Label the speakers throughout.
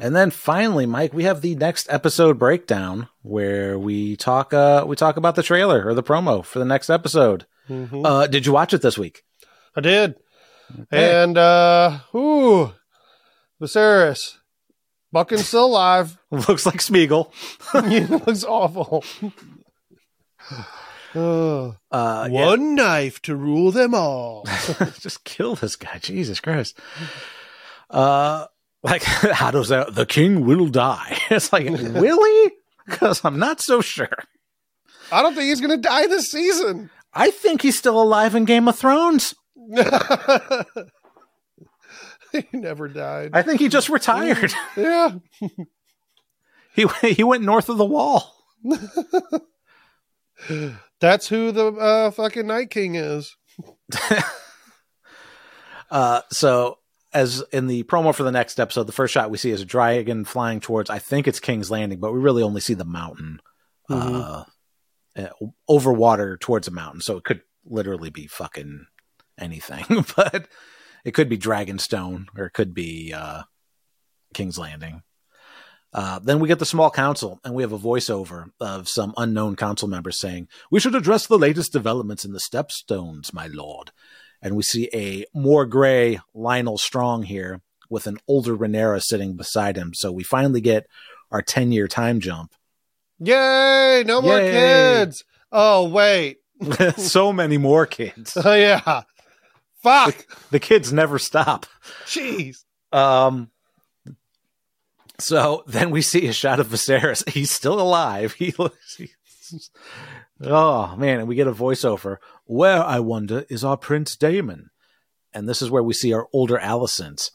Speaker 1: And then finally, Mike, we have the next episode breakdown where we talk uh we talk about the trailer or the promo for the next episode.
Speaker 2: Mhm.
Speaker 1: Uh did you watch it this week?
Speaker 2: I did.
Speaker 1: Okay.
Speaker 2: And uh ooh Viserys. Bucking still alive.
Speaker 1: Looks like Smeagol.
Speaker 2: looks awful. Uh,
Speaker 1: Uh yeah.
Speaker 2: one knife to rule them all.
Speaker 1: just kill this guy. Jesus Christ. Uh like how does that the king will die? It's like, will he? Because I'm not so sure.
Speaker 2: I don't think he's gonna die this season.
Speaker 1: I think he's still alive in Game of Thrones.
Speaker 2: he never died.
Speaker 1: I think he just retired.
Speaker 2: yeah.
Speaker 1: he he went north of the wall.
Speaker 2: That's who the uh, fucking Night King is.
Speaker 1: Uh, so as in the promo for the next episode, the first shot we see is a dragon flying towards. I think it's King's Landing, but we really only see the mountain uh, uh, over water towards a mountain. So it could literally be fucking anything, but it could be Dragonstone or it could be uh, King's Landing. Uh, then we get the small council, and we have a voiceover of some unknown council member saying, "We should address the latest developments in the Stepstones, my lord." And we see a more gray Lyonel Strong here with an older Rhaenyra sitting beside him. So we finally get our ten-year time jump.
Speaker 2: Yay! No more kids. Oh wait.
Speaker 1: so many more kids.
Speaker 2: Oh yeah. Fuck.
Speaker 1: The kids never stop.
Speaker 2: Jeez.
Speaker 1: Um. So then we see a shot of Viserys. He's still alive. He looks. he's- oh man! And we get a voiceover. Where I wonder is our Prince Daemon, and this is where we see our older Alicent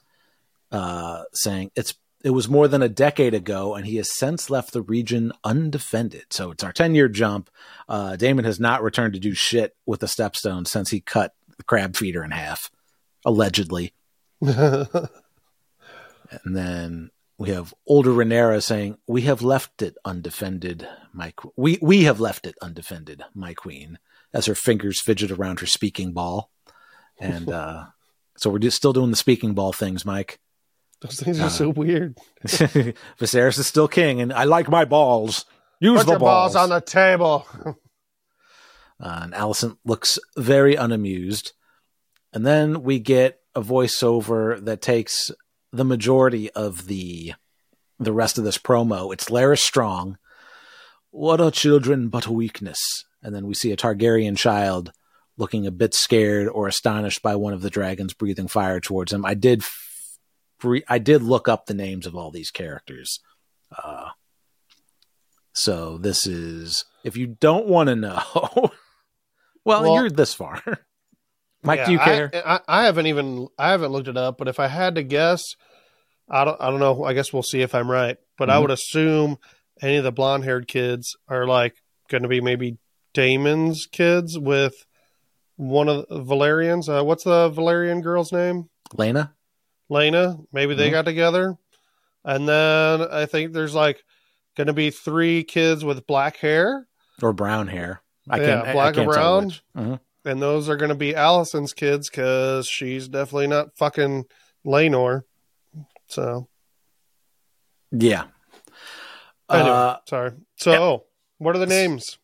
Speaker 1: uh, saying it's. It was more than a decade ago, and he has since left the region undefended. So it's our ten-year jump. Uh, Daemon has not returned to do shit with the Stepstone since he cut the crab feeder in half, allegedly. And then we have older Rhaenyra saying, "We have left it undefended, my qu- we we have left it undefended, my queen." As her fingers fidget around her speaking ball, and uh, so we're just still doing the speaking ball things, Mike.
Speaker 2: Those things are so weird.
Speaker 1: Viserys is still king, and I like my balls. Use
Speaker 2: Put
Speaker 1: the
Speaker 2: balls
Speaker 1: balls.
Speaker 2: on the table.
Speaker 1: Uh, and Alicent looks very unamused. And then we get a voiceover that takes the majority of the the rest of this promo. It's Larys Strong. What are children but a weakness? And then we see a Targaryen child looking a bit scared or astonished by one of the dragons breathing fire towards him. I did I did look up the names of all these characters. Uh, so this is if you don't want to know. well,
Speaker 2: Well-
Speaker 1: you're this far. Mike,
Speaker 2: Yeah,
Speaker 1: do you care?
Speaker 2: I, I haven't even I haven't looked it up, but if I had to guess, I don't I don't know. I guess we'll see if I'm right. But I
Speaker 1: Mhm.
Speaker 2: would assume any of the blonde haired kids are like going to be maybe Daemon's kids with one of the Velaryons. Uh, what's the Velaryon girl's name?
Speaker 1: Laena?
Speaker 2: Laena. Maybe they
Speaker 1: Mhm.
Speaker 2: got together. And then I think there's like going to be three kids with black hair,
Speaker 1: or brown hair. I
Speaker 2: Yeah,
Speaker 1: can't, I- I
Speaker 2: black or
Speaker 1: can't tell
Speaker 2: brown. And those are going to be Alicent's kids because she's definitely not fucking Laenor. So
Speaker 1: Yeah.
Speaker 2: anyway,
Speaker 1: Uh,
Speaker 2: sorry. So what are the names?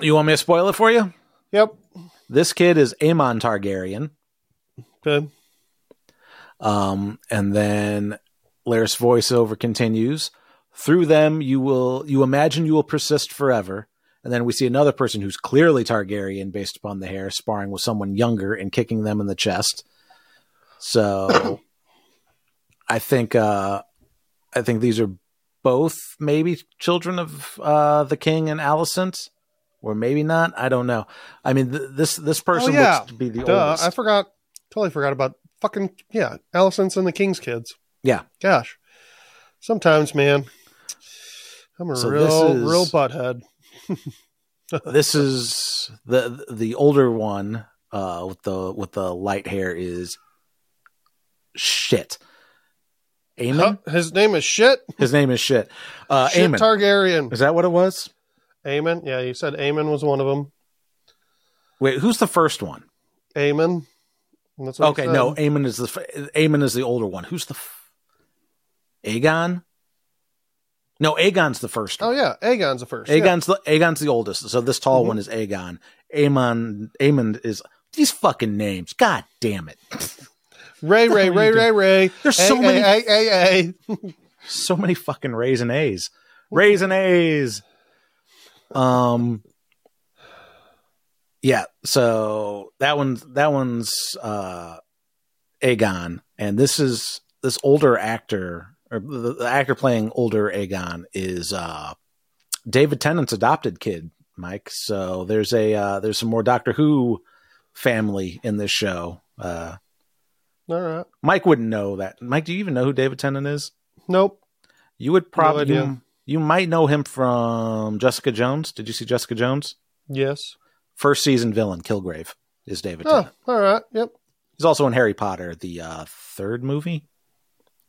Speaker 1: you want me to spoil it for you?
Speaker 2: Yep.
Speaker 1: This kid is Aemon Targaryen.
Speaker 2: Good.
Speaker 1: Um, and then Larys voiceover continues. Through them, you will you imagine you will persist forever. And then we see another person who's clearly Targaryen based upon the hair, sparring with someone younger and kicking them in the chest. So I think uh I think these are both maybe children of uh the king and Alicent. Or maybe not. I don't know. I mean, th- this this person
Speaker 2: Oh, yeah.
Speaker 1: looks to be the
Speaker 2: Duh.
Speaker 1: oldest.
Speaker 2: I forgot. Totally forgot about fucking yeah. Alicent's and the King's kids.
Speaker 1: Yeah.
Speaker 2: Gosh. Sometimes, man, I'm a
Speaker 1: So
Speaker 2: real,
Speaker 1: is-
Speaker 2: real butthead.
Speaker 1: this is the the older one uh with the with the light hair is shit. Aemon?
Speaker 2: Huh? His name is shit.
Speaker 1: His name is shit. Uh
Speaker 2: shit
Speaker 1: Aemon.
Speaker 2: Targaryen.
Speaker 1: is that what it was?
Speaker 2: Aemon. Yeah, you said Aemon was one of them.
Speaker 1: Wait, who's the first one?
Speaker 2: Aemon.
Speaker 1: Okay, no, Aemon is the Aemon is the older one. Who's the f- Aegon. No, Aegon's the first.
Speaker 2: Oh yeah, Aegon's the first.
Speaker 1: Aegon's the Aegon's the oldest. So this tall mm-hmm. one is Aegon. Aemon Aemon is these fucking names. God damn it.
Speaker 2: Ray Ray Ray Ray Ray.
Speaker 1: There's so many A A A. so many fucking Rays and A's. Rays and A's. Um yeah, so that one's that one's uh Aegon, and this is this older actor or the, the actor playing older Aegon is uh David Tennant's adopted kid, Mike. So there's a uh there's some more Doctor Who family in this show. Uh
Speaker 2: all right.
Speaker 1: Mike wouldn't know that. Mike, do you even know who David Tennant is?
Speaker 2: Nope.
Speaker 1: You would probably no you, you might know him from Jessica Jones. Did you see Jessica Jones?
Speaker 2: Yes.
Speaker 1: First season villain Kilgrave is David.
Speaker 2: Oh,
Speaker 1: Tennant.
Speaker 2: all right. Yep.
Speaker 1: He's also in Harry Potter, the uh, third movie,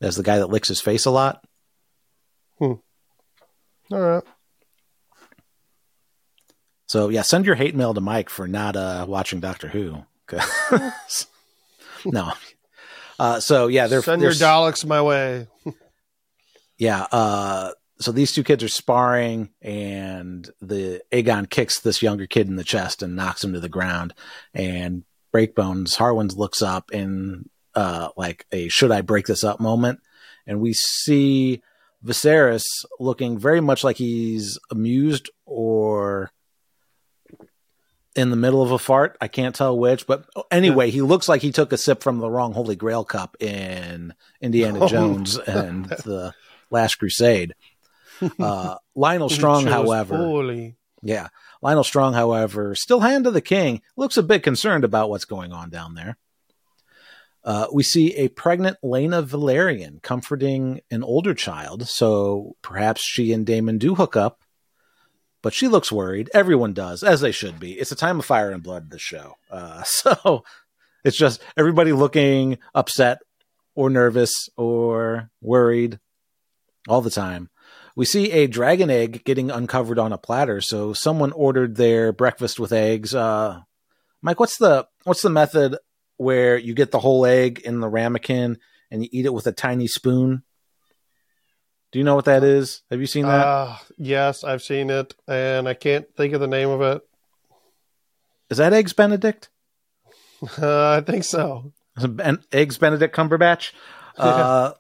Speaker 1: as the guy that licks his face a lot.
Speaker 2: Hmm. All right.
Speaker 1: So yeah, send your hate mail to Mike for not uh, watching Doctor Who. no. Uh, so yeah, they're
Speaker 2: send they're, your Daleks my way.
Speaker 1: yeah. Uh, so these two kids are sparring, and the Aegon kicks this younger kid in the chest and knocks him to the ground. And Breakbones Harwins looks up in uh, like a "should I break this up" moment, and we see Viserys looking very much like he's amused or in the middle of a fart. I can't tell which, but anyway, he looks like he took a sip from the wrong Holy Grail cup in Indiana oh, Jones and the Last Crusade. Uh, Lyonel Strong, however,
Speaker 2: poorly.
Speaker 1: yeah, Lyonel Strong, however, still hand to the king, looks a bit concerned about what's going on down there. Uh, we see a pregnant Laena Velaryon comforting an older child, so perhaps she and Daemon do hook up. But she looks worried. Everyone does, as they should be. It's a time of fire and blood. This show, uh, so it's just everybody looking upset or nervous or worried all the time we see a dragon egg getting uncovered on a platter. So someone ordered their breakfast with eggs. Uh, Mike, what's the what's the method where you get the whole egg in the ramekin and you eat it with a tiny spoon? Do you know what that is? Have you seen that? Uh,
Speaker 2: yes, I've seen it, and I can't think of the name of it.
Speaker 1: Is that eggs Benedict?
Speaker 2: Uh, I think so.
Speaker 1: Eggs Benedict Cumberbatch. Uh,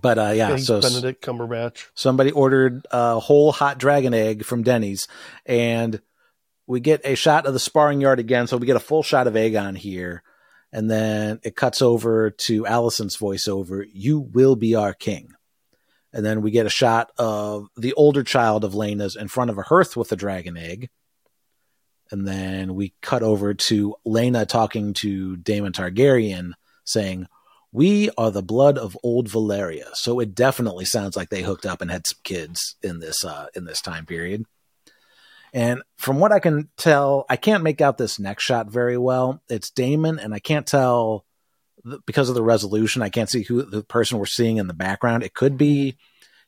Speaker 1: but uh, yeah,
Speaker 2: Eggs so Benedict Cumberbatch.
Speaker 1: Somebody ordered a whole hot dragon egg from Denny's, and we get a shot of the sparring yard again. So we get a full shot of Aegon here, and then it cuts over to Alicent's voiceover. You will be our king. And then we get a shot of the older child of Laena's in front of a hearth with a dragon egg. And then we cut over to Laena talking to Daemon Targaryen, saying, we are the blood of old Valyria. So it definitely sounds like they hooked up and had some kids in this uh, in this time period. And from what I can tell, I can't make out this next shot very well. It's Daemon, and I can't tell because of the resolution. I can't see who the person we're seeing in the background. It could be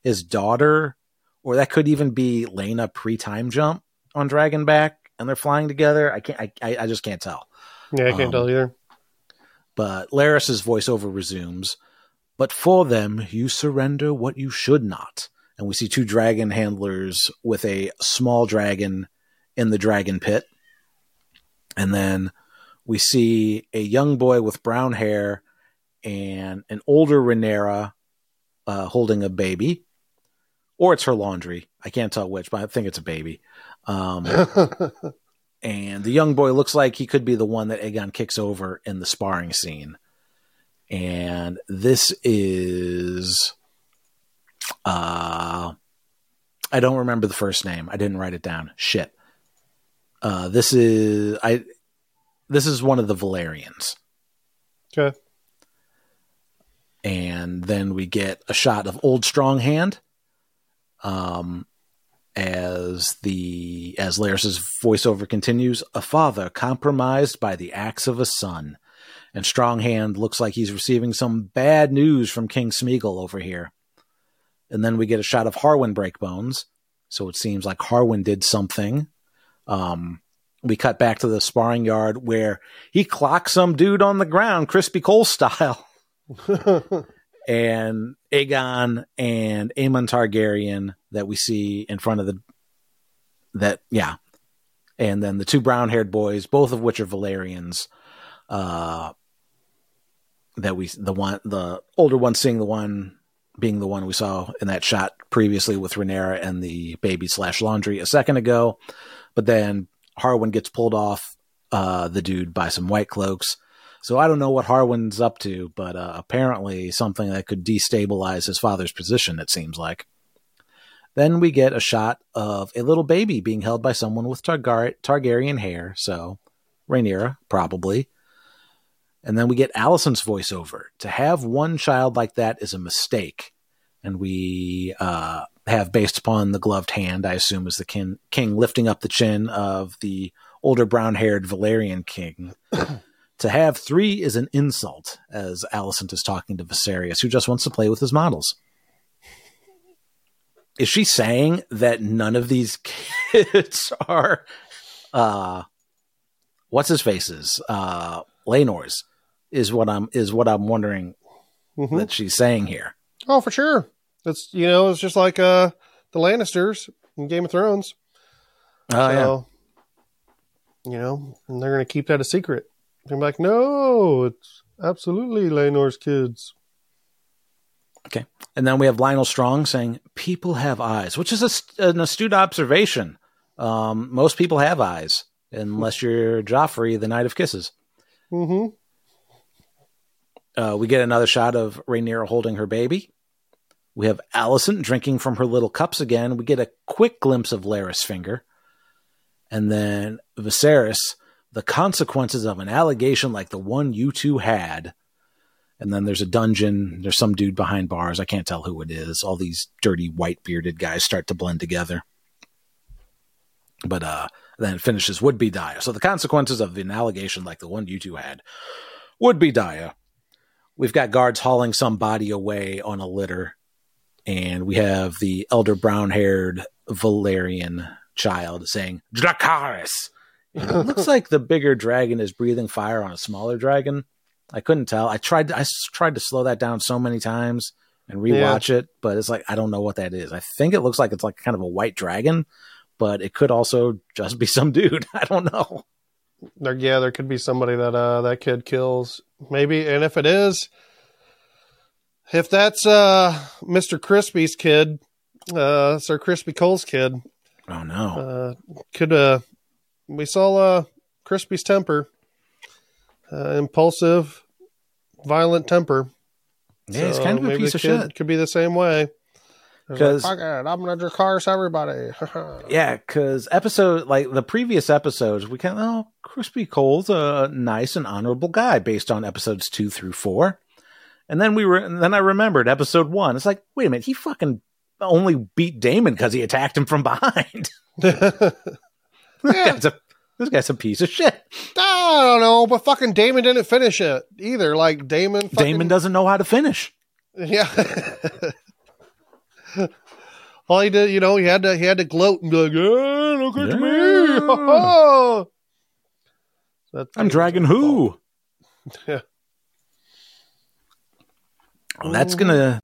Speaker 1: his daughter, or that could even be Laena pre time jump on Dragonback, and they're flying together. I can't. I, I just can't tell.
Speaker 2: Yeah, I can't um, tell either.
Speaker 1: But Larys's voiceover resumes. But for them, you surrender what you should not. And we see two dragon handlers with a small dragon in the dragon pit. And then we see a young boy with brown hair and an older Rhaenyra uh, holding a baby. Or it's her laundry. I can't tell which, but I think it's a baby. Um, and the young boy looks like he could be the one that Aegon kicks over in the sparring scene. And this is uh I don't remember the first name. I didn't write it down. Shit. Uh this is I this is one of the Velaryons.
Speaker 2: Okay.
Speaker 1: And then we get a shot of old strong hand. Um as the as Larys's voiceover continues, a father compromised by the acts of a son. And Stronghand looks like he's receiving some bad news from King Smeagol over here. And then we get a shot of Harwin breakbones. So it seems like Harwin did something. Um, we cut back to the sparring yard where he clocks some dude on the ground, crispy Cole style. and Aegon and Aemon Targaryen that we see in front of the that yeah, and then the two brown haired boys, both of which are Velaryons. Uh, that we the one the older one seeing the one being the one we saw in that shot previously with Rhaenyra and the baby slash laundry a second ago, but then Harwin gets pulled off uh, the dude by some white cloaks. So I don't know what Harwin's up to, but uh, apparently something that could destabilize his father's position. It seems like. Then we get a shot of a little baby being held by someone with Targar- Targaryen hair, so Rhaenyra probably. And then we get Alicent's voiceover. To have one child like that is a mistake. And we uh, have, based upon the gloved hand, I assume, is the king, king lifting up the chin of the older brown haired Velaryon king. to have three is an insult, as Alicent is talking to Viserys, who just wants to play with his models. Is she saying that none of these kids are uh what's his faces? Uh Laenor's is what I'm is what I'm wondering
Speaker 2: Mhm.
Speaker 1: that she's saying here.
Speaker 2: Oh, for sure. It's you know, it's just like uh the Lannisters in Game of Thrones.
Speaker 1: Oh yeah.
Speaker 2: You know, and they're gonna keep that a secret. They're like, no, it's absolutely Laenor's kids.
Speaker 1: Okay, and then we have Lyonel Strong saying, "People have eyes," which is a, an astute observation. Um, most people have eyes, unless you're Joffrey, the Knight of Kisses.
Speaker 2: Mm-hmm.
Speaker 1: Uh, we get another shot of Rhaenyra holding her baby. We have Alicent drinking from her little cups again. We get a quick glimpse of Larys' finger. And then Viserys, the consequences of an allegation like the one you two had. And then there's a dungeon. There's some dude behind bars. I can't tell who it is. All these dirty white bearded guys start to blend together. But uh, then finishes would be dire. So the consequences of an allegation like the one you two had would be dire. We've got guards hauling some body away on a litter, and we have the elder brown haired Velaryon child saying, Dracarys! It looks like the bigger dragon is breathing fire on a smaller dragon. I couldn't tell. I tried. I tried to slow that down so many times and rewatch it, but it's like I don't know what that is. I think it looks like it's like kind of a white dragon, but it could also just be some dude. I don't know.
Speaker 2: There, yeah, there could be somebody that uh that kid kills, maybe. And if it is, if that's uh Mister Crispy's kid, uh Sir Crispy Cole's kid,
Speaker 1: Oh no.
Speaker 2: uh could uh we saw uh Crispy's temper, uh, impulsive, violent temper.
Speaker 1: yeah,
Speaker 2: So
Speaker 1: kind of a piece of shit.
Speaker 2: Could be the same way. He's
Speaker 1: 'Cause-
Speaker 2: like, Fuck it, I'm gonna curse everybody.
Speaker 1: Yeah, because episode like the previous episodes, we kind of oh, Crispy Cole's a nice and honorable guy based on episodes two through four, and then we were, and then I remembered episode one. It's like, wait a minute, he fucking only beat Daemon because he attacked him from behind. this,
Speaker 2: Yeah.
Speaker 1: guy's a, this guy's a piece of shit.
Speaker 2: I don't know, but fucking Daemon didn't finish it either. Like Daemon, fucking,
Speaker 1: Daemon doesn't know how to finish.
Speaker 2: Yeah. All he did, you know, he had to he had to gloat and be like, "Yeah, look at me!
Speaker 1: Yeah.
Speaker 2: Ha!" That's
Speaker 1: I'm dragging who?
Speaker 2: Yeah.
Speaker 1: Well, that's gonna.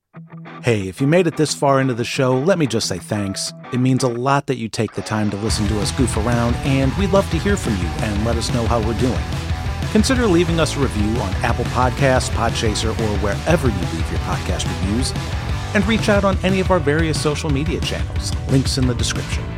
Speaker 1: Hey, if you made it this far into the show, let me just say thanks. It means a lot that you take the time to listen to us goof around, and we'd love to hear from you and let us know how we're doing. Consider leaving us a review on Apple Podcasts, Podchaser, or wherever you leave your podcast reviews, and reach out on any of our various social media channels. Links in the description.